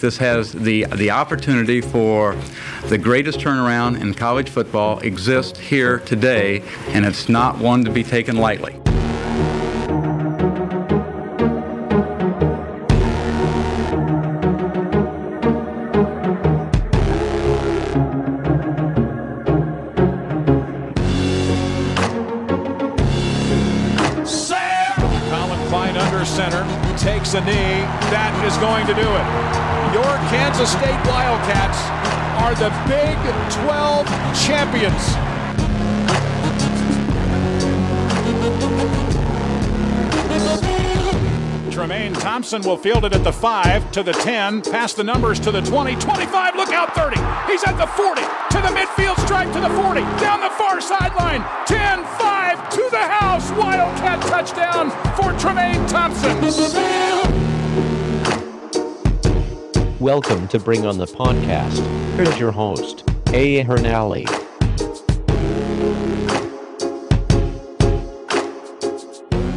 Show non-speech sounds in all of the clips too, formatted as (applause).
this has the, the opportunity for the greatest turnaround in college football exists here today, and it's not one to be taken lightly. takes a knee. That is going to do it. Kansas State Wildcats are the Big 12 champions. Tramaine Thompson will field it at the 5, to the 10, past the numbers to the 20, 25, look out 30. He's at the 40, to the midfield stripe to the 40, down the far sideline, 10, 5, to the house. Wildcat touchdown for Tramaine Thompson. Welcome to Bring on the Podcast. Here's your host, A. Hernally.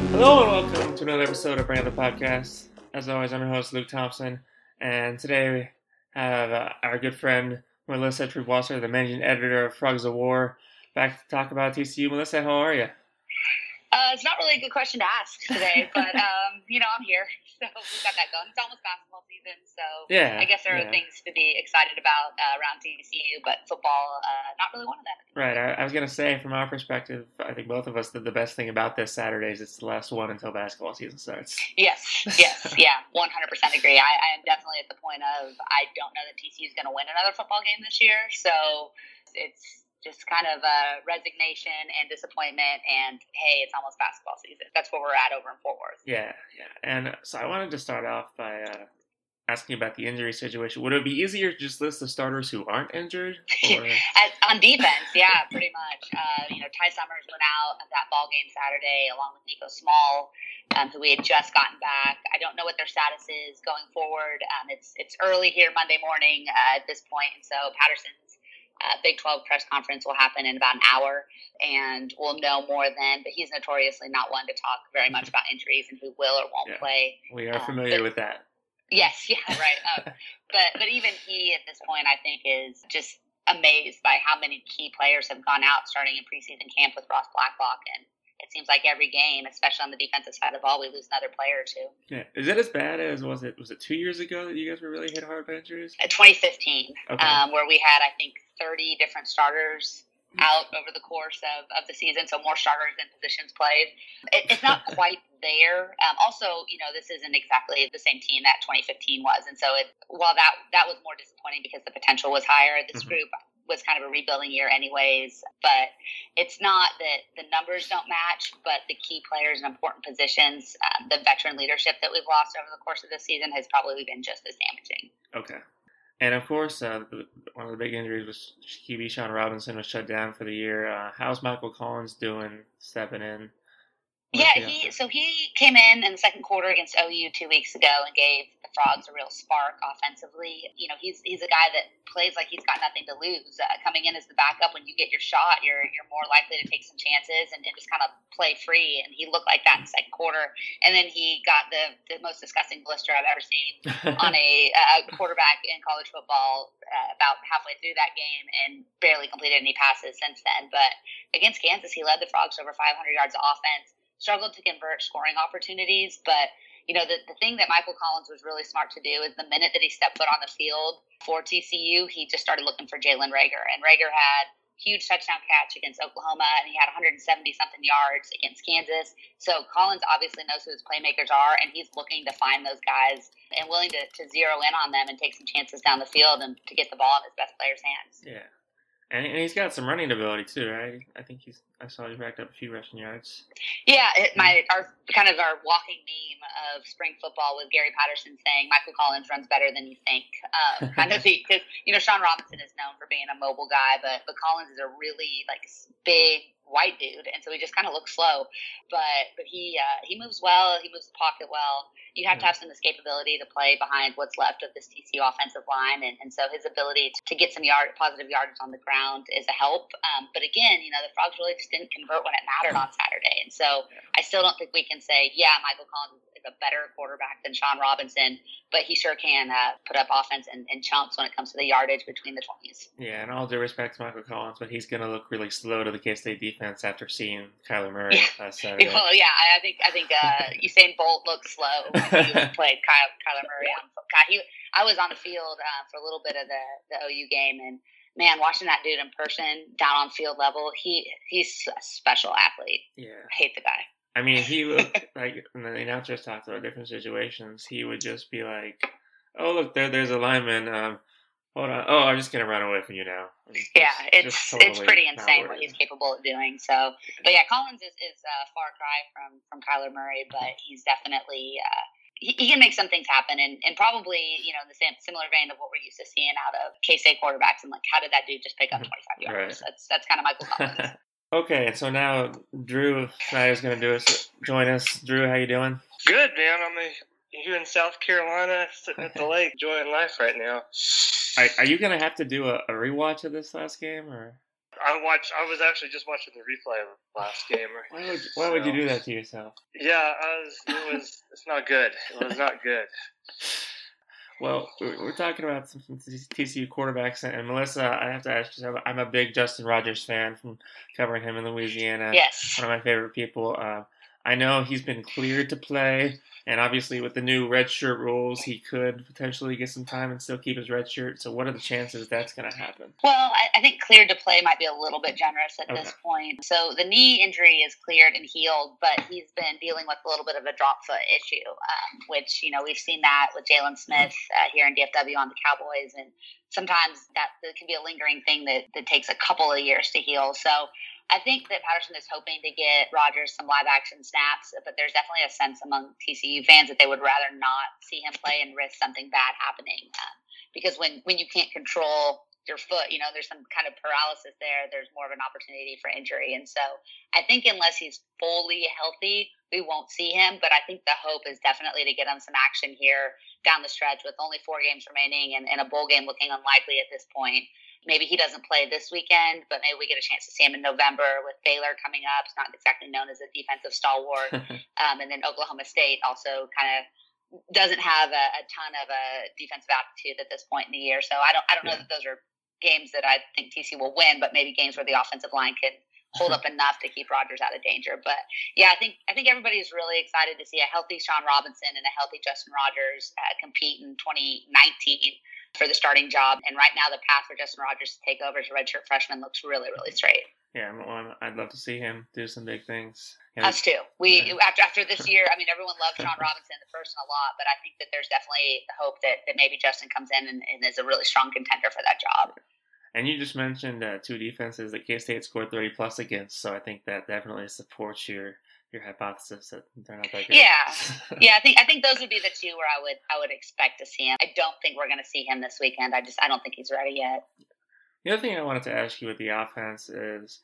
Hello and welcome to another episode of Bring on the Podcast. As always, I'm your host, Luke Thompson, and today we have uh, our good friend Melissa Triebwasser, the managing editor of Frogs of War, back to talk about TCU. Melissa, how are you? Uh, it's not really a good question to ask today, but (laughs) um, you know I'm here, so (laughs) we've got that going. It's almost basketball season, so yeah, I guess there yeah. are things to be excited about uh, around TCU, but football, uh, not really one of them. Right. I, I, was gonna say, from our perspective, I think both of us that the best thing about this Saturday is it's the last one until basketball season starts. Yes. Yes. (laughs) yeah. One hundred percent agree. I, I am definitely at the point of I don't know that TCU is going to win another football game this year, so it's just kind of a resignation and disappointment and hey it's almost basketball season. That's where we're at over in fort worth. Yeah yeah. And so i wanted to start off by uh, asking about the injury situation. Would it be easier to just list the starters who aren't injured (laughs) As, on defense yeah pretty much. Uh, you know ty summers went out at that ball game saturday along with nico small um, who we had just gotten back. I don't know what their status is going forward. Um, it's it's early here monday morning uh, at this point and so patterson's uh, Big 12 press conference will happen in about an hour, and we'll know more then. But he's notoriously not one to talk very much about injuries and who will or won't yeah, play. We are familiar but, with that. Yes, (laughs) yeah, right. Uh, but but even he at this point, I think, is just amazed by how many key players have gone out starting in preseason camp with Ross Blacklock and it seems like every game, especially on the defensive side of the ball, we lose another player or two. Yeah, is it as bad as was it? Was it two years ago that you guys were really hit hard by injuries? At 2015, okay. um, where we had I think 30 different starters out over the course of, of the season, so more starters than positions played. It, it's not (laughs) quite there. Um, also, you know, this isn't exactly the same team that 2015 was, and so it while that that was more disappointing because the potential was higher. This mm-hmm. group was kind of a rebuilding year anyways. But it's not that the numbers don't match, but the key players in important positions, um, the veteran leadership that we've lost over the course of the season has probably been just as damaging. Okay. And of course, uh, one of the big injuries was QB Shawn Robinson was shut down for the year. Uh, how's Michael Collins doing stepping in? Yeah, he so he came in in the second quarter against OU two weeks ago and gave the Frogs a real spark offensively. You know, he's he's a guy that plays like he's got nothing to lose. Uh, coming in as the backup, when you get your shot, you're you're more likely to take some chances and, and just kind of play free. And he looked like that in the second quarter. And then he got the, the most disgusting blister I've ever seen (laughs) on a uh, quarterback in college football uh, about halfway through that game and barely completed any passes since then. But against Kansas, he led the Frogs over 500 yards of offense struggled to convert scoring opportunities. But, you know, the, the thing that Michael Collins was really smart to do is the minute that he stepped foot on the field for TCU, he just started looking for Jalen Reagor. And Reagor had huge touchdown catch against Oklahoma, and he had 170 something yards against Kansas. So Collins obviously knows who his playmakers are, and he's looking to find those guys and willing to, to zero in on them and take some chances down the field and to get the ball in his best player's hands. Yeah. And, he's got some running ability too, right? I think he's. I saw he racked up a few rushing yards. Yeah, it, my our kind of our walking meme of spring football with Gary Patterson saying Michael Collins runs better than you think. Um, (laughs) kind of because you know Shawn Robinson is known for being a mobile guy, but but Collins is a really like big white dude, and so he just kind of looks slow. But but he uh, he moves well. He moves the pocket well. You have to have some escapability to play behind what's left of this TCU offensive line, and, and so his ability to get some yard positive yardage on the ground is a help. Um, but again, you know the Frogs really just didn't convert when it mattered on Saturday, and so I still don't think we can say, yeah, Michael Collins is a better quarterback than Shawn Robinson, but he sure can uh, put up offense in chunks when it comes to the yardage between the 20s. Yeah, and all due respect to Michael Collins, but he's going to look really slow to the K State defense after seeing Kyler Murray yeah. last Saturday. (laughs) Well, yeah, I think I think uh, Usain Bolt looks slow when he (laughs) played Kyle, Kyler Murray on. God, he, I was on the field uh, for a little bit of the the OU game, and man, watching that dude in person down on field level, he he's a special athlete. Yeah, I hate the guy. I mean, he (laughs) looked like when the announcers talked about different situations. He would just be like, "Oh, look, there, there's a lineman. Um, hold on. Oh, I'm just gonna run away from you now." Yeah, it's totally it's pretty insane what he's capable of doing. So, but yeah, Collins is is a far cry from from Kyler Murray, but he's definitely. Uh, he, he, can make some things happen, and, and probably you know in the same similar vein of what we're used to seeing out of K State quarterbacks, and like how did that dude just pick up (laughs) 25 yards? Right. That's that's kind of Michael Collins. Okay, so now Drew Snyder's going to do us join us. Drew, how you doing? Good, man. I'm here in South Carolina, sitting at the lake, enjoying life right now. Are, are you going to have to do a, a rewatch of this last game, or? I watched. I was actually just watching the replay of the last game. Why would Why so, would you do that to yourself? Yeah, I was. It was. It's not good. It was not good. (laughs) Well, we're talking about some TCU quarterbacks, and Melissa, I have to ask you. I'm a big Justin Rogers fan from covering him in Louisiana. Yes, one of my favorite people. Uh, I know he's been cleared to play. And obviously, with the new red shirt rules, he could potentially get some time and still keep his red shirt. So, what are the chances that's going to happen? Well, I, I, think cleared to play might be a little bit generous at okay. this point. So, the knee injury is cleared and healed, but he's been dealing with a little bit of a drop foot issue, um, which, you know, we've seen that with Jaylon Smith uh, here in DFW on the Cowboys. And sometimes that, that can be a lingering thing that, that takes a couple of years to heal. So, I think that Patterson is hoping to get Rogers some live action snaps, but there's definitely a sense among TCU fans that they would rather not see him play and risk something bad happening. Um, because when, when you can't control your foot, you know, there's some kind of paralysis there, there's more of an opportunity for injury. And so I think unless he's fully healthy, we won't see him. But I think the hope is definitely to get him some action here down the stretch with only four games remaining and, and a bowl game looking unlikely at this point maybe he doesn't play this weekend, but maybe we get a chance to see him in November with Baylor coming up. It's not exactly known as a defensive stalwart. (laughs) um, and then Oklahoma State also kind of doesn't have a, a, ton of a defensive aptitude at this point in the year. So I don't I don't yeah. know that those are games that I think TC will win, but maybe games where the offensive line can hold up (laughs) enough to keep Rogers out of danger. But yeah, I think I think everybody's really excited to see a healthy Shawn Robinson and a healthy Justin Rogers uh, compete in 2019 for the starting job. And right now, the path for Justin Rogers to take over as a redshirt freshman looks really, really straight. Yeah, well, I'd love to see him do some big things. And Us too. We yeah. after after this year, I mean, everyone loves Shawn (laughs) Robinson the person a lot, but I think that there's definitely hope that, that maybe Justin comes in and, and is a really strong contender for that job. And you just mentioned uh, two defenses that K State scored 30 plus against, so I think that definitely supports your your hypothesis that they're not that good. Yeah, (laughs) yeah. I think I think those would be the two where I would I would expect to see him. I don't think we're going to see him this weekend. I just I don't think he's ready yet. The other thing I wanted to ask you with the offense is,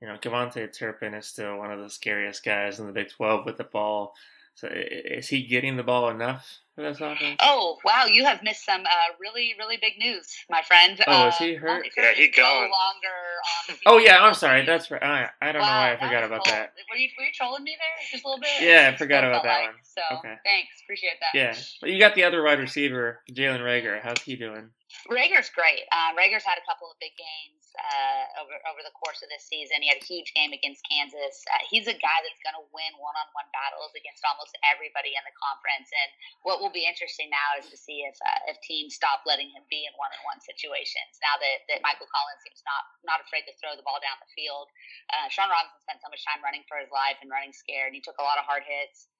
you know, KaVontae Turpin is still one of the scariest guys in the Big Twelve with the ball. So is he getting the ball enough for this offense? Oh wow, you have missed some uh, really really big news, my friend. Oh, uh, is he hurt? Yeah, he gone. No longer oh yeah, I'm sorry. That's right. I, I don't wow, know why I forgot about cool. that. Were you, were you trolling me there just a little bit? Yeah, I forgot about that like. one. So okay. thanks, appreciate that. Yeah, but you got the other wide receiver, Jalen Reagor. How's he doing? Reagor's great. Uh, Reagor's had a couple of big games uh, over over the course of this season. He had a huge game against Kansas. Uh, he's a guy that's going to win one on one battles against almost everybody in the conference. And what will be interesting now is to see if uh, if teams stop letting him be in one on one situations. Now that, that Michael Collins seems not not afraid to throw the ball down the field, uh, Shawn Robinson spent so much time running for his life and running scared. He took a lot of hard hits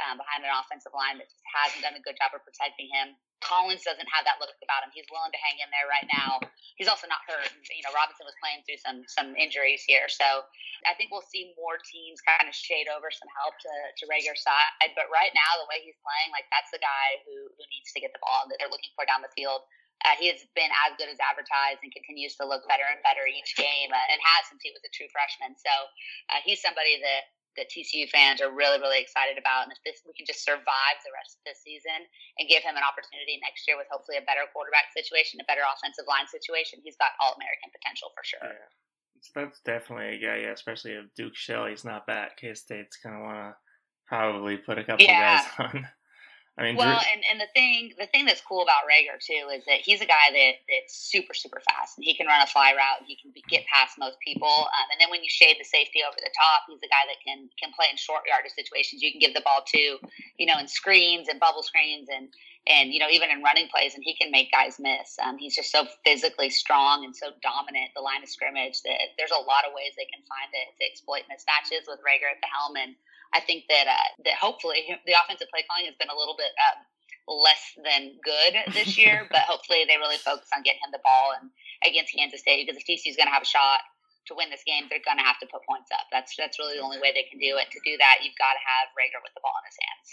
um, behind an offensive line that just hasn't done a good job of protecting him. Collins doesn't have that look about him. He's willing to hang in there right now. He's also not hurt. You know, Robinson was playing through some some injuries here, so I think we'll see more teams kind of shade over some help to to Reagor's side. But right now, the way he's playing, like that's the guy who who needs to get the ball that they're looking for down the field. Uh, he has been as good as advertised and continues to look better and better each game, uh, and has since he was a true freshman. So uh, he's somebody that that TCU fans are really, really excited about. And if this we can just survive the rest of this season and give him an opportunity next year with hopefully a better quarterback situation, a better offensive line situation, he's got all American potential for sure. Yeah. That's definitely a guy, yeah, especially if Duke Shelley's not back. K State's gonna wanna probably put a couple Yeah. guys (laughs) on. I mean, Well, Drew, and, and the thing the thing that's cool about Reagor too is that he's a guy that that's super super fast and he can run a fly route. And he can be, get past most people, um, and then when you shade the safety over the top, he's a guy that can can play in short yardage situations. You can give the ball to, you know, in screens and bubble screens and and you know even in running plays, and he can make guys miss. Um, he's just so physically strong and so dominant the line of scrimmage that there's a lot of ways they can find it to exploit mismatches with Reagor at the helm and. I think that uh, that hopefully the offensive play calling has been a little bit um, less than good this year, (laughs) but hopefully they really focus on getting him the ball and against Kansas State because if TCU is going to have a shot to win this game, they're going to have to put points up. That's that's really the only way they can do it. To do that, you've got to have Reagor with the ball in his hands.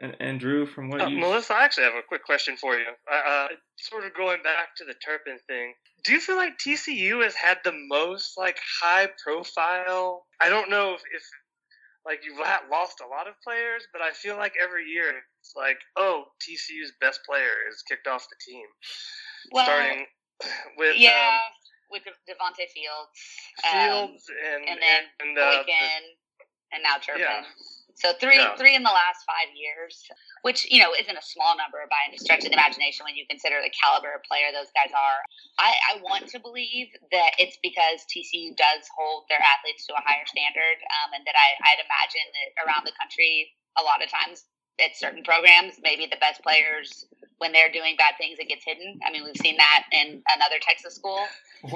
and, and Drew, from what Uh, you Melissa, I actually have a quick question for you. Uh, uh, sort of going back to the Turpin thing. Do you feel like TCU has had the most like high profile? I don't know if, if like you've lost a lot of players, but I feel like every year it's like, oh, TCU's best player is kicked off the team. Well, Starting (sighs) with yeah, with De- Devonte Fields, um, um, Fields and and then and, uh, Boykin, and now Turpin. yeah. So three Yeah. three in the last five years, which you know isn't a small number by any stretch of the imagination when you consider the caliber of player those guys are. I, I want to believe that it's because TCU does hold their athletes to a higher standard, um, and that I, I'd imagine that around the country, a lot of times at certain programs, maybe the best players when they're doing bad things, it gets hidden. I mean, we've seen that in another Texas school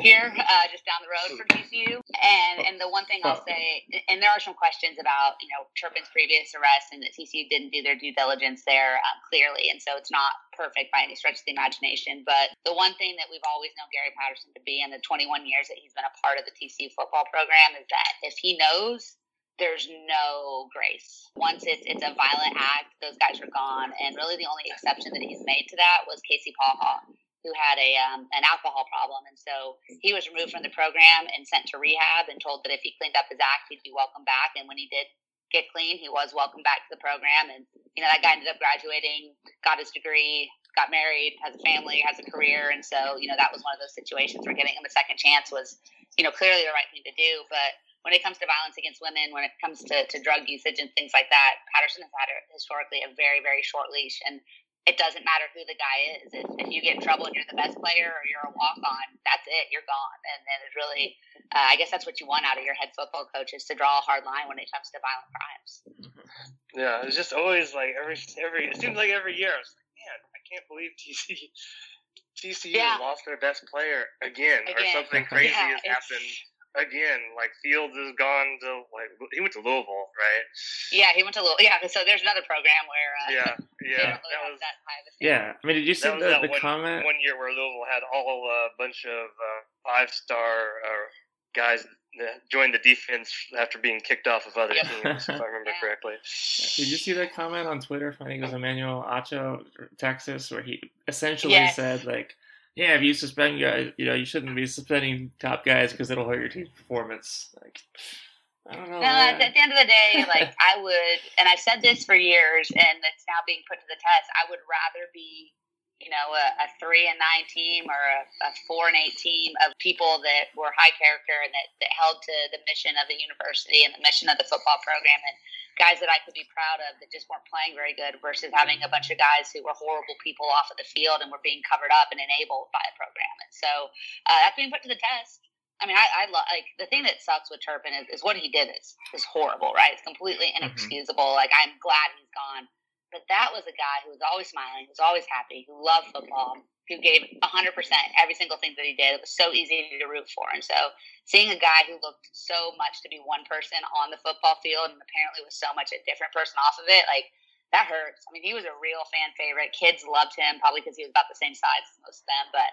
here, (laughs) uh, just down the road from TCU. And and the one thing I'll say, and there are some questions about you know Turpin's previous arrest and that TCU didn't do their due diligence there um, clearly, and so it's not perfect by any stretch of the imagination. But the one thing that we've always known Gary Patterson to be in the 21 years that he's been a part of the TCU football program is that if he knows there's no grace. Once it's it's a violent act, those guys are gone. And really, the only exception that he's made to that was Casey Pachall, who had a um, an alcohol problem, and so he was removed from the program and sent to rehab, and told that if he cleaned up his act, he'd be welcome back. And when he did get clean, he was welcome back to the program. And you know that guy ended up graduating, got his degree, got married, has a family, has a career, and so you know that was one of those situations where giving him a second chance was you know clearly the right thing to do, but when it comes to violence against women, when it comes to, to drug usage and things like that, Patterson has had a, historically a very, very short leash. And it doesn't matter who the guy is. If, if you get in trouble and you're the best player or you're a walk on, that's it. You're gone. And then it's really, uh, I guess that's what you want out of your head football coach is to draw a hard line when it comes to violent crimes. Yeah, it's just always like every every. It seems like every year I was like, man, I can't believe TC TCU Yeah. lost their best player again, or something (laughs) crazy Yeah, has happened again. Like Fields has gone to like he went to Louisville, right? Yeah, he went to Louisville. Yeah, so there's another program where uh, Yeah, they (laughs) yeah. don't really That have was that high of a standard. Yeah, I mean, did you see that the, that the one, comment? one year where Louisville had all a bunch of uh, five star uh, guys that joined the defense after being kicked off of other Yep. teams, if I remember (laughs) Yeah. correctly. Did you see that comment on Twitter? from, I think it was Emmanuel Acho, Texas, where he essentially Yes. said like, "Yeah, if you suspend guys, you know, you shouldn't be suspending top guys because it'll hurt your team's performance." Like, I don't know. No, at the, end of the day, (laughs) like I would, and I've said this for years, and it's now being put to the test. I would rather be, you know, a, a three and nine team or a, a four and eight team of people that were high character and that, that held to the mission of the university and the mission of the football program, and guys that I could be proud of that just weren't playing very good, versus having a bunch of guys who were horrible people off of the field and were being covered up and enabled by a program. And so uh, that's being put to the test. I mean, I, I love like the thing that sucks with Turpin is, is what he did is is horrible, right? It's completely inexcusable. Like I'm glad he's gone, but that was a guy who was always smiling, who was always happy, who loved football, who gave 100 percent every single thing that he did. It was so easy to root for, and so seeing a guy who looked so much to be one person on the football field and apparently was so much a different person off of it, like that hurts. I mean, he was a real fan favorite. Kids loved him, probably because he was about the same size as most of them. But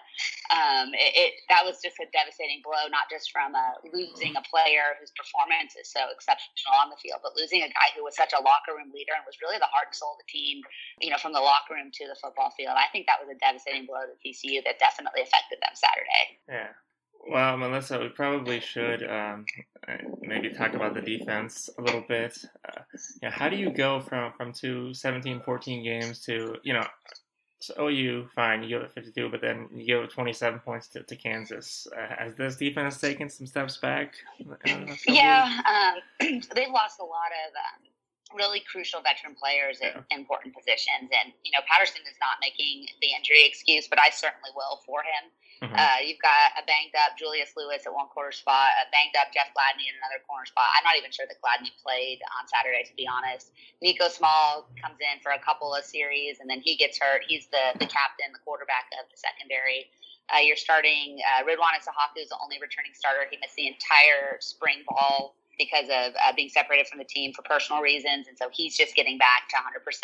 um, it, it that was just a devastating blow, not just from uh, losing a player whose performance is so exceptional on the field, but losing a guy who was such a locker room leader and was really the heart and soul of the team. You know, from the locker room to the football field. I think that was a devastating blow to TCU that definitely affected them Saturday. Yeah. Well, Melissa, we probably should um, uh, maybe talk about the defense a little bit. Uh, know, how do you go from, from two 17, 14 games to, you know, so OU, fine, you give it 52, but then you give it 27 points to, to Kansas. Uh, has this defense taken some steps back? Uh, Yeah, um, (clears throat) they've lost a lot of um, really crucial veteran players at important positions. And, you know, Patterson is not making the injury excuse, but I certainly will for him. Mm-hmm. Uh, you've got a banged up Julius Lewis at one quarter spot, a banged up Jeff Gladney in another corner spot. I'm not even sure that Gladney played on Saturday, to be honest. Nico Small comes in for a couple of series, and then he gets hurt. He's the, the captain, the quarterback of the secondary. Uh, you're starting uh, Ridwan Issahaku is the only returning starter. He missed the entire spring ball because of uh, being separated from the team for personal reasons, and so he's just getting back to 100%.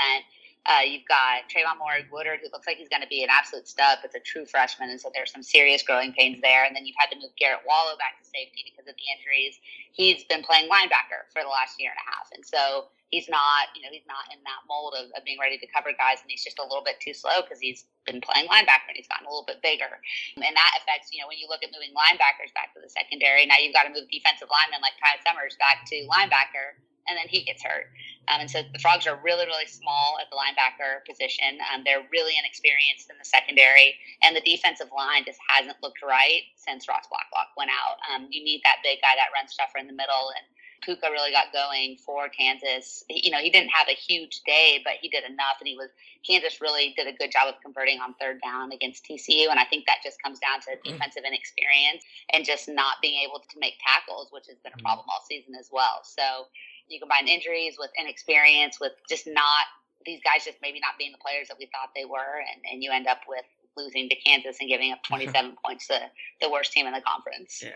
Uh, you've got Trayvon Moore Woodard, who looks like he's going to be an absolute stud, but it's a true freshman, and so there's some serious growing pains there. And then you've had to move Garrett Wallow back to safety because of the injuries. He's been playing linebacker for the last year and a half, and so he's not, you know, he's not in that mold of, of being ready to cover guys, and he's just a little bit too slow because he's been playing linebacker and he's gotten a little bit bigger. And that affects, you know, when you look at moving linebackers back to the secondary, now you've got to move defensive linemen like Ty Summers back to linebacker and then he gets hurt. Um, and so the Frogs are really, really small at the linebacker position. Um, they're really inexperienced in the secondary, and the defensive line just hasn't looked right since Ross Blacklock went out. Um, you need that big guy, that run stuffer in the middle, and Pooka really got going for Kansas. You know, he didn't have a huge day, but he did enough, and he was Kansas really did a good job of converting on third down against TCU, and I think that just comes down to mm-hmm. defensive inexperience and just not being able to make tackles, which has been a mm-hmm. problem all season as well. So you combine injuries with inexperience, with just not these guys just maybe not being the players that we thought they were, and, and you end up with losing to Kansas and giving up 27 points to the worst team in the conference. Yeah.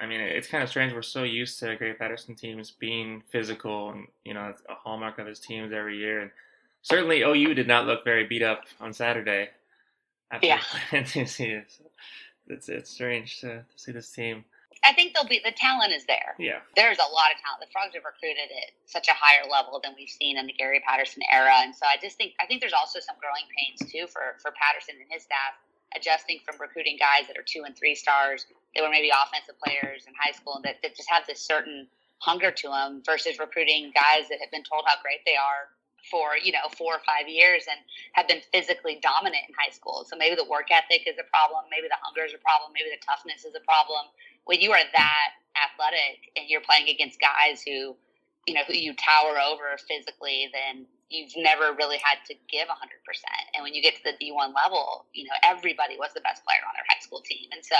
I mean, it's kind of strange. We're so used to Gary Patterson teams being physical, and you know, it's a hallmark of his teams every year. And certainly, OU did not look very beat up on Saturday. After yeah, (laughs) it's it's strange to, to see this team I think they'll be the talent is there. Yeah, there's a lot of talent. The Frogs have recruited at such a higher level than we've seen in the Gary Patterson era, and so I just think I think there's also some growing pains too for for Patterson and his staff adjusting from recruiting guys that are two and three stars. They were maybe offensive players in high school that, that just have this certain hunger to them versus recruiting guys that have been told how great they are for you know four or five years and have been physically dominant in high school. So maybe the work ethic is a problem, maybe the hunger is a problem, maybe the toughness is a problem when you are that athletic and you're playing against guys who, you know, who you tower over physically, then you've never really had to give 100%. And when you get to the D1 level, you know, everybody was the best player on their high school team. And so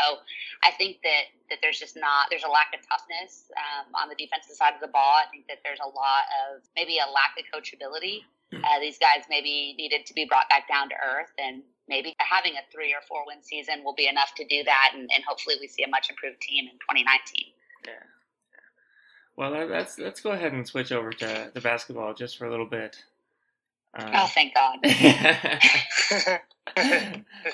I think that, that there's just not, there's a lack of toughness um, on the defensive side of the ball. I think that there's a lot of maybe a lack of coachability. Hmm. Uh, these guys maybe needed to be brought back down to earth and maybe having a three or four win season will be enough to do that, and, and hopefully we see a much improved team in 2019. Yeah. Well, let's let's go ahead and switch over to the basketball just for a little bit. Uh, oh, thank God. (laughs)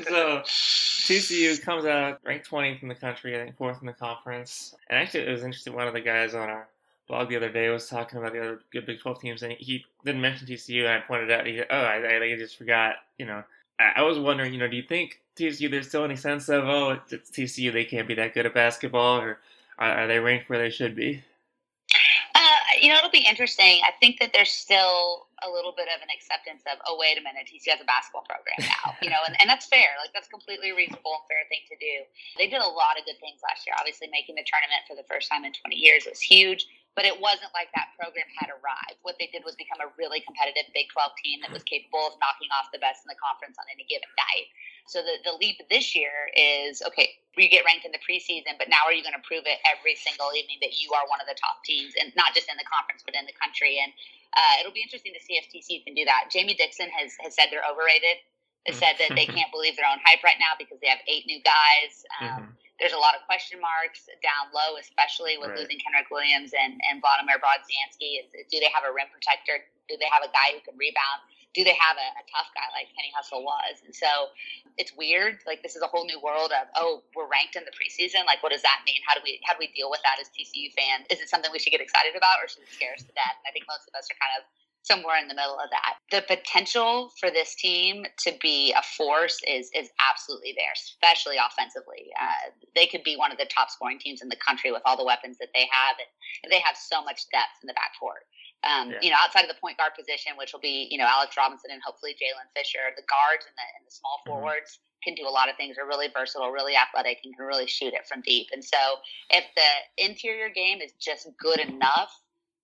so TCU comes out ranked 20th in the country, I think fourth in the conference. And actually, it was interesting. One of the guys on our blog the other day was talking about the other good Big 12 teams, and he didn't mention TCU. And I pointed out, he said, "Oh, I, I just forgot." You know, I was wondering, you know, do you think TCU there's still any sense of oh it's TCU they can't be that good at basketball or are, are they ranked where they should be? You know, it'll be interesting. I think that there's still a little bit of an acceptance of oh wait a minute TCU has a basketball program now, you know, and, and that's fair. Like that's completely reasonable and fair thing to do. They did a lot of good things last year. Obviously, making the tournament for the first time in 20 years was huge but it wasn't like that program had arrived. What they did was become a really competitive Big 12 team that was capable of knocking off the best in the conference on any given night. So the, the leap this year is okay, you get ranked in the preseason, but now are you going to prove it every single evening that you are one of the top teams, and not just in the conference, but in the country? And uh, it'll be interesting to see if TCU can do that. Jamie Dixon has, has said they're overrated. Has said that they (laughs) can't believe their own hype right now because they have eight new guys. Um, mm-hmm there's a lot of question marks down low, especially with right. losing Kenrich Williams and, and Vladimir Brodziansky. Do they have a rim protector? Do they have a guy who can rebound? Do they have a, a, tough guy like Kenny Hustle was? And so it's weird. Like this is a whole new world of oh, we're ranked in the preseason. Like what does that mean? How do we how do we deal with that as TCU fans? Is it something we should get excited about, or should it scare us to death? I think most of us are kind of somewhere in the middle of that. The potential for this team to be a force is is absolutely there, especially offensively. Uh, they could be one of the top scoring teams in the country with all the weapons that they have, and they have so much depth in the backcourt. Um, yeah. You know, outside of the point guard position, which will be you know Alex Robinson and hopefully Jaylen Fisher, the guards and the and the small mm-hmm. forwards can do a lot of things. Are really versatile, really athletic, and can really shoot it from deep. And so, if the interior game is just good enough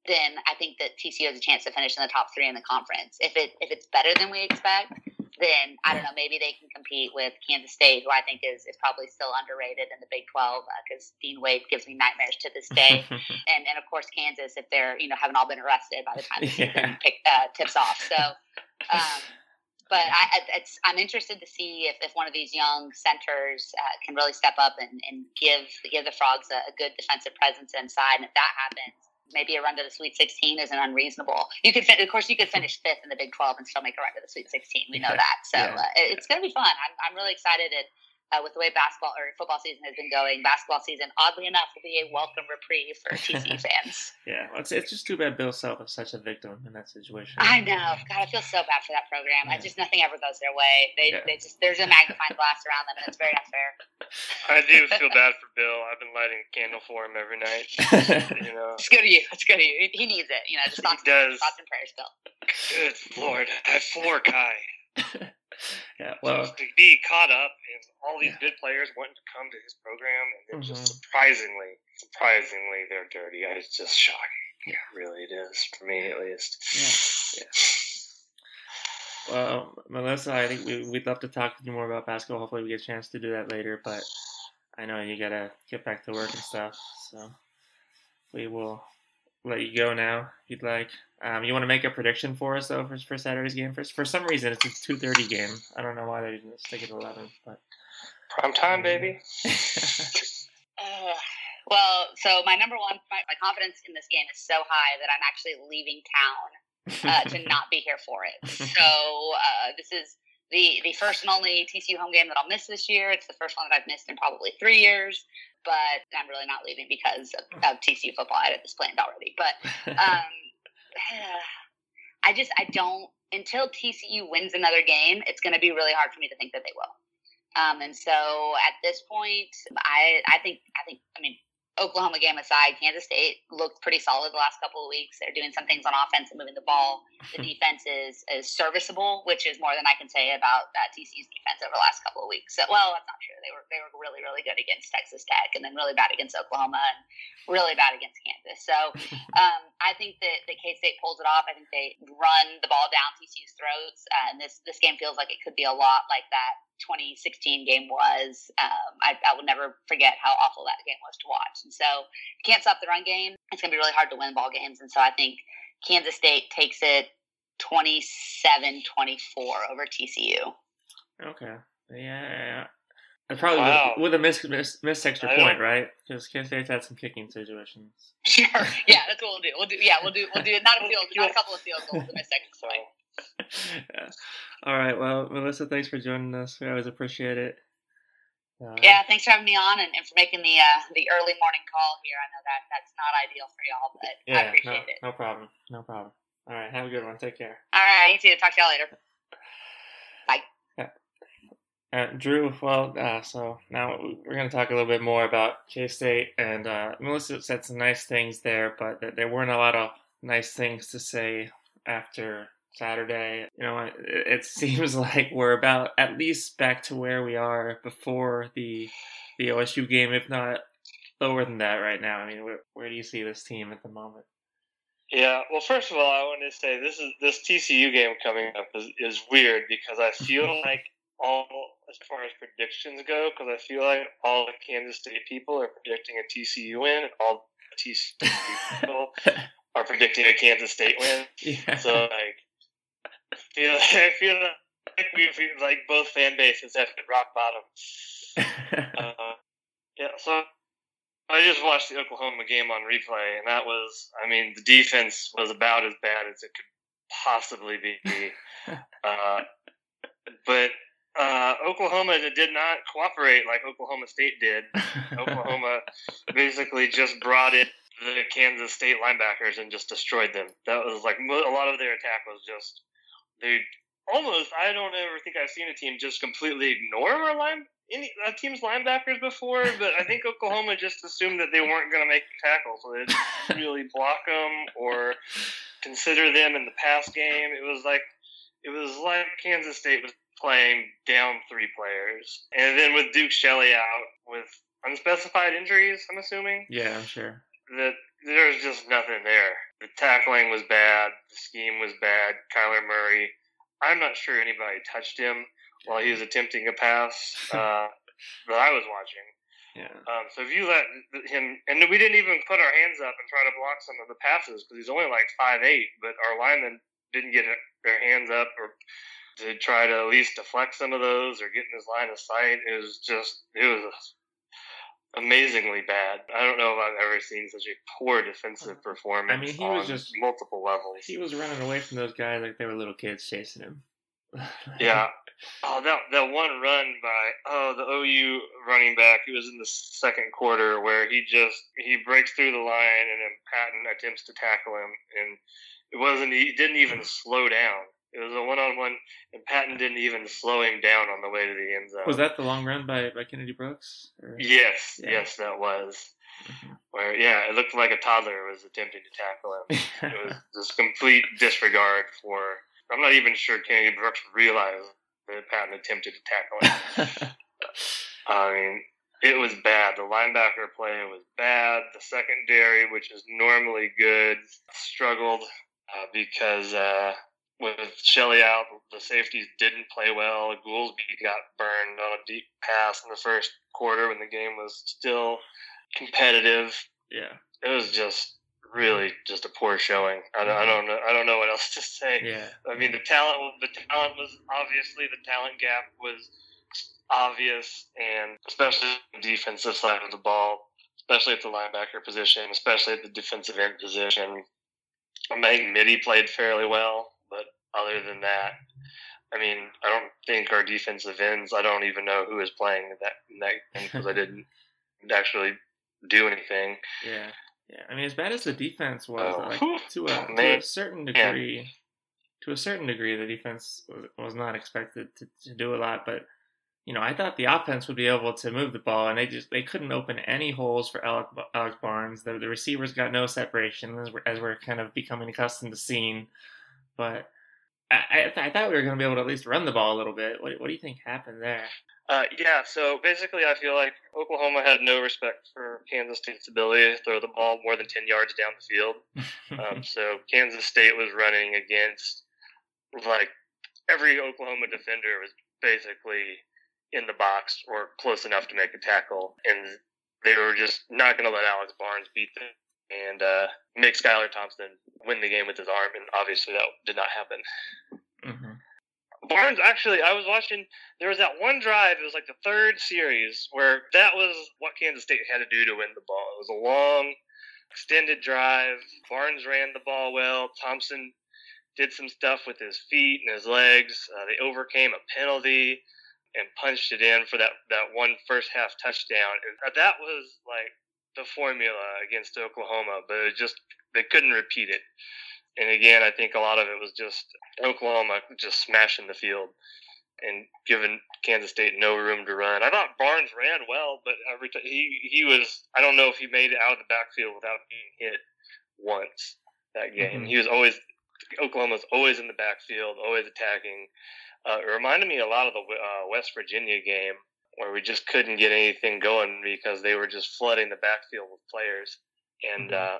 then I think that TCU has a chance to finish in the top three in the conference. If it if it's better than we expect, then I don't know. Maybe they can compete with Kansas State, who I think is, is probably still underrated in the Big Twelve because uh, Dean Wade gives me nightmares to this day. (laughs) and and of course Kansas, if they're you know haven't all been arrested by the time the season yeah. pick, uh, tips off. So. (laughs) Um, but I, it's, I'm interested to see if, if one of these young centers uh, can really step up and, and give give the Frogs a, a good defensive presence inside. And if that happens, maybe a run to the Sweet 16 isn't unreasonable. You could, of course, you could finish fifth in the Big 12 and still make a run to the Sweet 16. We know that, so yeah. uh, it's going to be fun. I'm, I'm really excited. At, uh, with the way basketball or football season has been going, basketball season, oddly enough, will be a welcome reprieve for TCU (laughs) fans. yeah, well, it's, it's just too bad Bill Self is such a victim in that situation. I know. God, I feel so bad for that program. Yeah. I just nothing ever goes their way. They, yeah. they just there's a magnifying glass around them, and it's very unfair. I do (laughs) feel bad for Bill. I've been lighting a candle for him every night. (laughs) you know, it's good of you. It's good of you. He needs it. You know, just thoughts, he does. thoughts and prayers, Bill. Good Lord, I have four Kai. Yeah, well, to be caught up in all these yeah. good players wanting to come to his program, and then mm-hmm. just surprisingly, surprisingly, they're dirty. It's just shocking. Yeah, really, it is for me at least. Yeah. yeah. Well, Melissa, I think we, would love to talk with you more about basketball. Hopefully, we get a chance to do that later. But I know you gotta get back to work and stuff, so we will let you go now if you'd like. Um, you want to make a prediction for us though for, for Saturday's game? For for some reason, it's a two thirty game. I don't know why they didn't stick it eleven, but prime time, baby. (laughs) uh, well, so my number one, my, my, confidence in this game is so high that I'm actually leaving town uh, to not be here for it. (laughs) So uh, this is the the first and only TCU home game that I'll miss this year. It's the first one that I've missed in probably three years but I'm really not leaving because of, of TCU football. I had this planned already, but (laughs) um, (sighs) I just I don't until TCU wins another game. It's going to be really hard for me to think that they will. Um, and so at this point, I I think I think I mean Oklahoma game aside, Kansas State looked pretty solid the last couple of weeks. They're doing some things on offense and moving the ball. The (laughs) defense is is serviceable, which is more than I can say about uh, TCU's defense over the last couple of weeks. So, well, that's not true. They were they were really really good against Texas Tech, and then really bad against Oklahoma, and really bad against Kansas. So, (laughs) um, I think that, that K State pulls it off. I think they run the ball down TCU's throats, uh, and this this game feels like it could be a lot like that 2016 game was. Um, I, I, will never forget how awful that game was to watch. And so, you can't stop the run game. It's going to be really hard to win ball games. And so, I think Kansas State takes it 27 24 over TCU. Okay. Yeah. And probably wow. with, with, a missed miss, miss extra point, right? Because Kansas State's had some kicking situations. (laughs) Sure. Yeah, that's what we'll do. We'll do. Yeah, we'll do. We'll do not a field, not a couple of field goals, a missed extra point (laughs) yeah. All right. Well, Melissa, thanks for joining us. We always appreciate it. Uh, yeah, thanks for having me on and, and for making the uh, the early morning call here. I know that that's not ideal for y'all, but yeah, I appreciate no, it. No problem. No problem. All right. Have a good one. Take care. All right. You too. Talk to y'all later. Bye. Yeah. Uh, Drew, well, uh, so now we're going to talk a little bit more about K State. And uh, Melissa said some nice things there, but there weren't a lot of nice things to say after Saturday. You know, it, it (laughs) seems like we're about at least back to where we are before the the OSU game, if not lower than that right now. I mean, where, where do you see this team at the moment? Yeah, well, first of all, I want to say this is this TCU game coming up is, is weird because I feel (laughs) like all as far as predictions go, because I feel like all the Kansas State people are predicting a TCU win, and all the TCU (laughs) people are predicting a Kansas State win. Yeah. So like feel (laughs) I feel like we like both fan bases have hit rock bottom. (laughs) uh, yeah, so I just watched the Oklahoma game on replay, and that was, I mean, the defense was about as bad as it could possibly be. (laughs) uh, but uh, Oklahoma did not cooperate like Oklahoma State did. Oklahoma basically just brought in the Kansas State linebackers and just destroyed them. That was like a lot of their attack was just they almost I don't ever think I've seen a team just completely ignore our line any a team's linebackers before, but I think (laughs) Oklahoma just assumed that they weren't going to make the tackle, so they didn't (laughs) really block them or consider them in the pass game. It was like it was like Kansas State was playing down three players, and then with Duke Shelley out with unspecified injuries, I'm assuming. Yeah, sure that there's just nothing there. The tackling was bad, the scheme was bad. Kyler Murray, I'm not sure anybody touched him while he was attempting a pass (laughs) uh, that I was watching. Yeah. Um, so if you let him, and we didn't even put our hands up and try to block some of the passes because he's only like five eight, but our linemen didn't get their hands up or to try to at least deflect some of those or get in his line of sight. It was just, it was amazingly bad. I don't know if I've ever seen such a poor defensive performance. I mean, he was just multiple levels. He was running away from those guys like they were little kids chasing him. (laughs) yeah. Oh, that that one run by oh the OU running back. He was in the second quarter where he just he breaks through the line and then Patton attempts to tackle him and it wasn't he didn't even slow down. It was a one on one, and Patton didn't even slow him down on the way to the end zone. Was that the long run by, by Kennedy Brooks? Or? Yes, yeah. yes, that was. Mm-hmm. Where yeah, it looked like a toddler was attempting to tackle him. it was (laughs) just complete disregard for. I'm not even sure Kennedy Brooks realized that Patton attempted to tackle him. (laughs) I mean, it was bad. The linebacker play was bad. The secondary, which is normally good, struggled uh, because uh, with Shelley out, the safeties didn't play well. Goolsby got burned on a deep pass in the first quarter when the game was still competitive. Yeah, it was just really just a poor showing. I don't, I don't know. I don't know what else to say. Yeah, I mean the talent. The talent was obviously the talent gap was obvious, and especially the defensive side of the ball, especially at the linebacker position, especially at the defensive end position. I think Mittie played fairly well. But other than that, I mean, I don't think our defensive ends. I don't even know who is playing that that because (laughs) I didn't actually do anything. Yeah, yeah. I mean, as bad as the defense was, oh, like, to a to a certain degree, yeah. to a certain degree, the defense was, was not expected to, to do a lot. But you know, I thought the offense would be able to move the ball, and they just they couldn't open any holes for Alec, Alex Barnes. The, the receivers got no separation as we're, as we're kind of becoming accustomed to seeing. But I, I, I thought we were going to be able to at least run the ball a little bit. What, what do you think happened there? Uh, yeah, so basically, I feel like Oklahoma had no respect for Kansas State's ability to throw the ball more than 10 yards down the field. um, (laughs) so Kansas State was running against, like, every Oklahoma defender was basically in the box or close enough to make a tackle. And they were just not going to let Alex Barnes beat them and uh, make Skylar Thompson win the game with his arm, and obviously that did not happen. Mm-hmm. Barnes actually, I was watching. There was that one drive. It was like the third series where that was what Kansas State had to do to win the ball. It was a long, extended drive. Barnes ran the ball well. Thompson did some stuff with his feet and his legs. Uh, they overcame a penalty and punched it in for that that one first half touchdown. And that was like the formula against Oklahoma, but it just they couldn't repeat it. And again, I think a lot of it was just Oklahoma just smashing the field and giving Kansas State no room to run. I thought Barnes ran well, but every time he he was I don't know if he made it out of the backfield without being hit once that game. Mm-hmm. He was always Oklahoma's always in the backfield, always attacking. Uh, it reminded me a lot of the uh, West Virginia game where we just couldn't get anything going because they were just flooding the backfield with players, and mm-hmm. uh,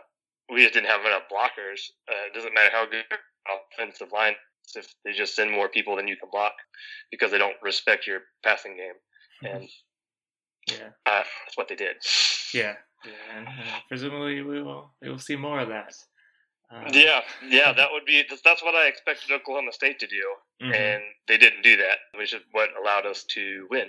we just didn't have enough blockers. Uh, it doesn't matter how good offensive line if they just send more people than you can block because they don't respect your passing game, mm-hmm. and yeah, uh, that's what they did. Yeah, yeah, and uh, presumably we will we will see more of that. Um, yeah, yeah, that would be that's what I expected Oklahoma State to do, mm-hmm. and they didn't do that, which is what allowed us to win.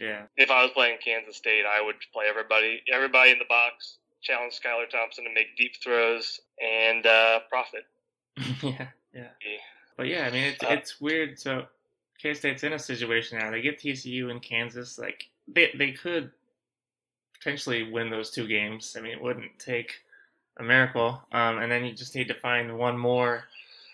Yeah. If I was playing Kansas State, I would play everybody, everybody in the box, challenge Skylar Thompson to make deep throws and uh, profit. (laughs) yeah, yeah, yeah. But yeah, I mean, it's uh, it's weird. So K State's in a situation now. They get TCU in Kansas. Like they they could potentially win those two games. I mean, it wouldn't take a miracle. Um, and then you just need to find one more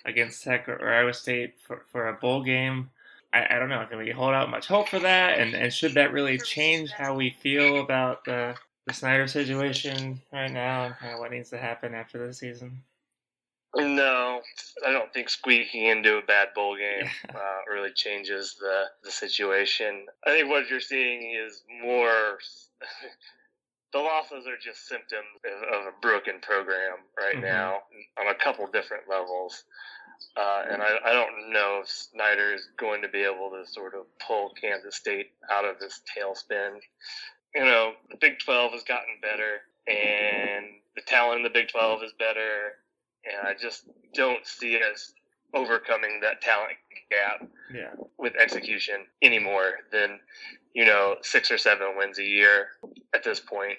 against Tech or, or Iowa State for, for a bowl game. I, I, don't know. Can we hold out much hope for that? And, and should that really change how we feel about the, the Snyder situation right now and kind of what needs to happen after the season? No, I don't think squeaking into a bad bowl game (laughs) uh, really changes the, the situation. I think what you're seeing is more the losses are just symptoms of, a broken program right Mhm. now on a couple different levels. Uh, and I, I don't know if Snyder is going to be able to sort of pull Kansas State out of this tailspin. You know, the Big 12 has gotten better, and the talent in the Big 12 is better, and I just don't see us overcoming that talent gap Yeah. with execution any more than you know six or seven wins a year at this point.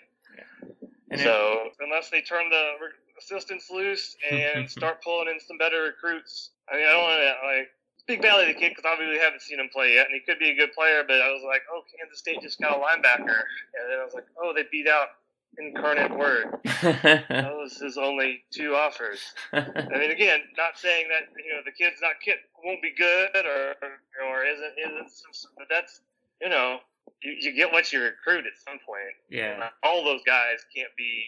And it- so unless they turn the assistants loose (laughs) and start pulling in some better recruits, I mean, I don't want to like speak badly of the kid because obviously we haven't seen him play yet, and he could be a good player. But I was like, oh, Kansas State just got a linebacker, and then I was like, oh, they beat out Incarnate Word. (laughs) That was his only two offers. I mean, again, not saying that you know the kid's not kid won't be good or or isn't isn't, but that's you know you, you get what you recruit at some point. yeah. All those guys can't be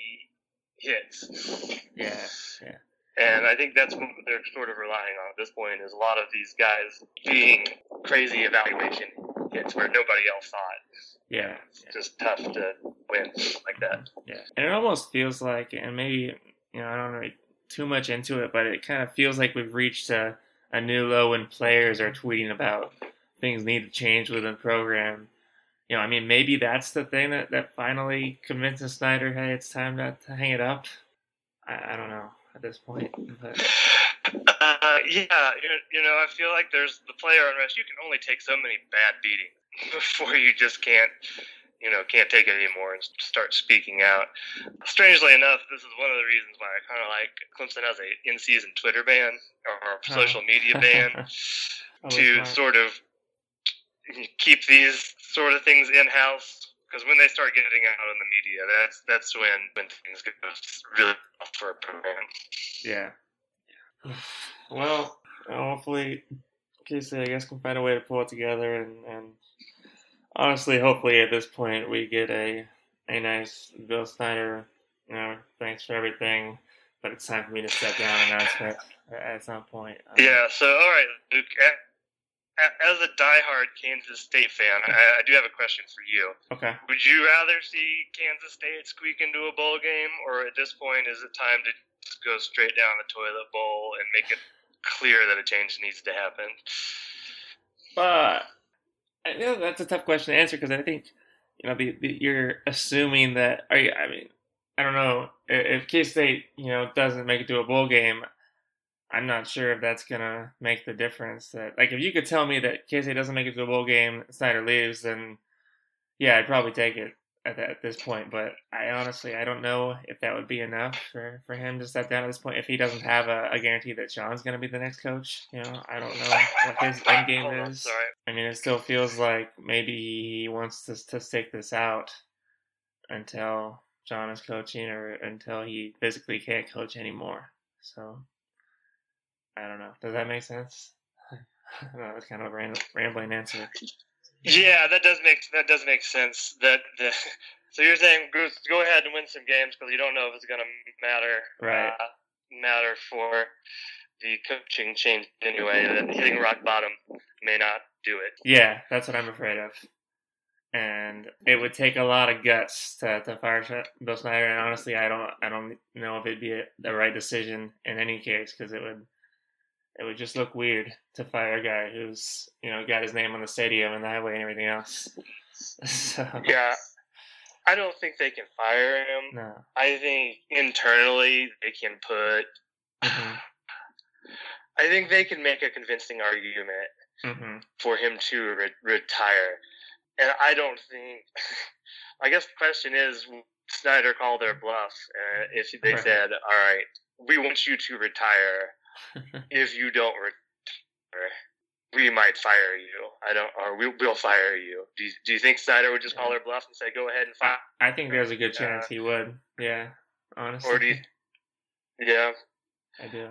hits, Yeah. Yeah. and I think that's what they're sort of relying on at this point is a lot of these guys being crazy evaluation hits where nobody else thought. Yeah. It's just tough to win like that. Yeah, and it almost feels like, and maybe you know, I don't know too much into it, but it kind of feels like we've reached a, a new low when players are tweeting about things need to change within the program. You know, I mean, maybe that's the thing that, that finally convinces Snyder, hey, it's time to, to hang it up. I, I don't know at this point, but Uh, yeah, you, you know, I feel like there's the player unrest. You can only take so many bad beatings (laughs) before you just can't, you know, can't take it anymore and start speaking out. Strangely enough, this is one of the reasons why I kind of like Clemson has a in-season Twitter ban or social media ban (laughs) to smart. sort of keep these sort of things in house. Because when they start getting out in the media, that's that's when when things get really off for a program. Yeah. (sighs) Well, hopefully, Casey, I guess, can find a way to pull it together, and, and honestly, hopefully, at this point, we get a a nice Bill Snyder. You know, thanks for everything, but it's time for me to step down announcement at some point. Um, Yeah. So, all right, Luke. a- a- As a diehard Kansas State fan, I, I do have a question for you. Okay. Would you rather see Kansas State squeak into a bowl game, or at this point, is it time to go straight down the toilet bowl and make it clear that a change needs to happen? But I know that's a tough question to answer because I think you know the, the, you're assuming that. Are you, I mean, I don't know if K State you know doesn't make it to a bowl game. I'm not sure if that's gonna make the difference. That like if you could tell me that K State doesn't make it to a bowl game, Snyder leaves, then yeah, I'd probably take it at, that, at this point. But I honestly I don't know if that would be enough for, for him to step down at this point if he doesn't have a, a guarantee that Sean's gonna be the next coach. You know, I don't know what his (laughs) end game is. sorry. I mean, it still feels like maybe he wants to to stick this out until John is coaching or until he physically can't coach anymore. So I don't know. Does that make sense? I don't know. It's kind of a ram- rambling answer. Yeah, that does make that does make sense. That the (laughs) so you're saying go, go ahead and win some games because you don't know if it's going to matter Right. uh, matter for the coaching change anyway. That hitting rock bottom may not do it. Yeah, that's what I'm afraid of. And it would take a lot of guts to, to fire Bill Snyder. And honestly, I don't I don't know if it'd be a, the right decision in any case because it would it would just look weird to fire a guy who's you know got his name on the stadium and the highway and everything else. (laughs) so Yeah, I don't think they can fire him. no. I think internally they can put. hmm I think they can make a convincing argument hmm for him to re- retire. And I don't think. (laughs) I guess the question is, Snyder called their bluff uh, if they Right. said, "All right, we want you to retire. (laughs) if you don't retire, we might fire you. I don't, or we, we'll fire you." Do you, do you think Snyder would just call her bluff and say, "Go ahead and fire"? I think there's a good Uh, chance he would. Yeah, honestly, Or do you? (laughs) Yeah, I do.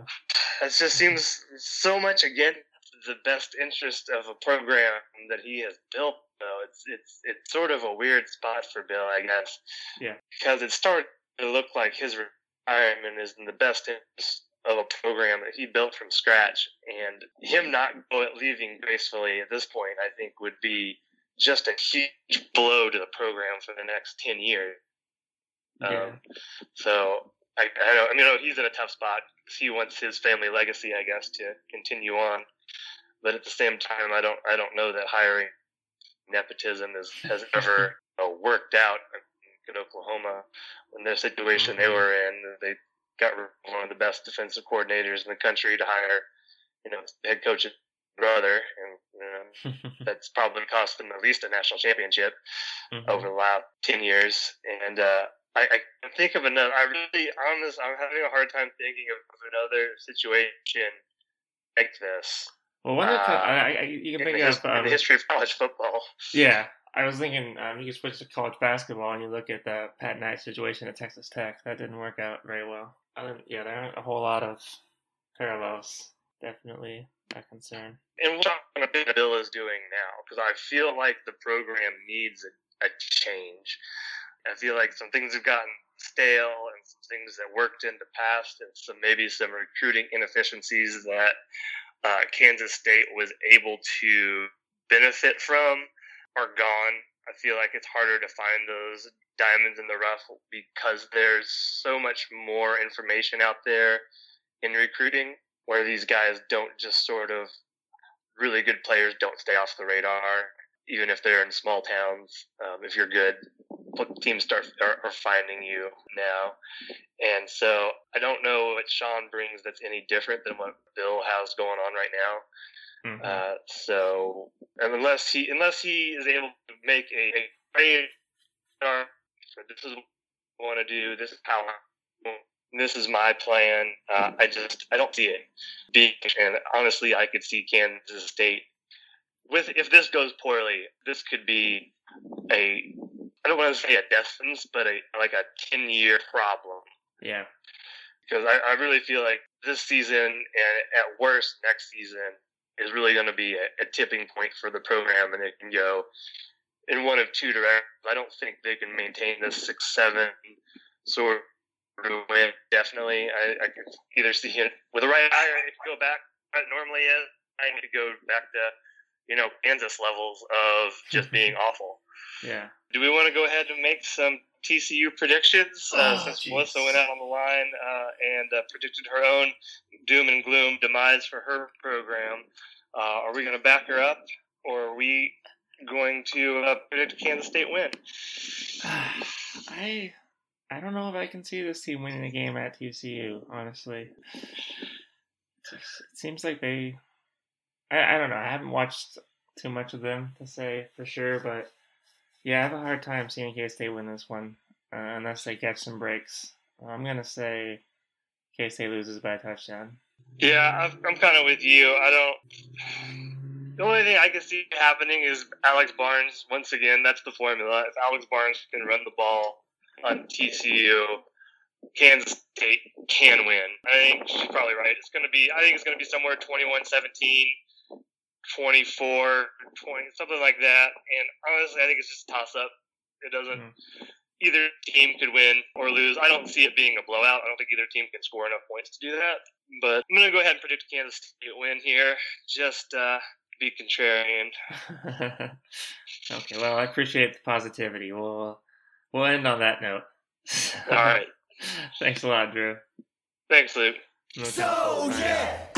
It just seems so much against the best interest of a program that he has built. Though it's it's it's sort of a weird spot for Bill, I guess. Yeah. Because it started to look like his retirement is in the best interest of a program that he built from scratch, and him not leaving gracefully at this point, I think, would be just a huge blow to the program for the next ten years. Um, So I, I know I mean he's in a tough spot. He wants his family legacy, I guess, to continue on. But at the same time, I don't I don't know that hiring nepotism is, has (laughs) ever uh, worked out in Oklahoma. In their situation they were in, they got one of the best defensive coordinators in the country to hire, you know, head coach's brother, and you know, (laughs) that's probably cost them at least a national championship Mhm. over the last 10 years. And uh, I, I can think of another, I really, honest, I'm having a hard time thinking of another situation like this Well, one of the, Uh, I, I, you can think of in um, the history of college football. Yeah, I was thinking um, you could switch to college basketball and you look at the Pat Knight situation at Texas Tech. That didn't work out very well. Yeah, there aren't a whole lot of parallels. Definitely a concern. And what Bill is doing now, because I feel like the program needs a, a change. I feel like some things have gotten stale and some things that worked in the past and some maybe some recruiting inefficiencies that uh, Kansas State was able to benefit from are gone. I feel like it's harder to find those diamonds in the rough because there's so much more information out there in recruiting where these guys don't just sort of really good players don't stay off the radar even if they're in small towns um, if you're good teams start are, are finding you now and so i don't know what sean brings that's any different than what bill has going on right now Mhm. uh, so and unless he unless he is able to make a, a great this is what I want to do. This is how I, this is my plan. Uh, I just I don't see it being. And honestly, I could see Kansas State with if this goes poorly, this could be a I don't want to say a death sentence, but a like a ten year problem yeah, because I, I really feel like this season and at worst next season is really going to be a, a tipping point for the program, and it can go in one of two directions. I don't think they can maintain this six seven sort of win. Definitely, I, I can either see it with the right hire. If you go back, it normally is, I need to go back to you know Kansas levels of just (laughs) being awful. yeah. Do we want to go ahead and make some TCU predictions uh, Oh, since jeez. Melissa went out on the line uh, and uh, predicted her own doom and gloom demise for her program? Uh, are we going to back her up, or are we going to uh, predict a Kansas State win? (sighs) I I don't know if I can see this team winning a game at TCU. Honestly, it seems like they. I, I don't know. I haven't watched too much of them to say for sure, but yeah, I have a hard time seeing K State win this one uh, unless they catch some breaks. I'm gonna say K State loses by a touchdown. Yeah, I'm, I'm kind of with you. I don't. The only thing I can see happening is Alex Barnes. Once again, that's the formula. If Alex Barnes can run the ball on TCU, Kansas State can win. I think she's probably right. It's going to be, I think it's going to be somewhere 21 17, 24 20, something like that. And honestly, I think it's just a toss up. It doesn't, Mhm. either team could win or lose. I don't see it being a blowout. I don't think either team can score enough points to do that. But I'm going to go ahead and predict Kansas State win here. Just, uh, be contrarian. (laughs) okay, well, I appreciate the positivity. We'll we'll end on that note. All right. (laughs) Thanks a lot, Drew. Thanks, Luke. No time. Bye.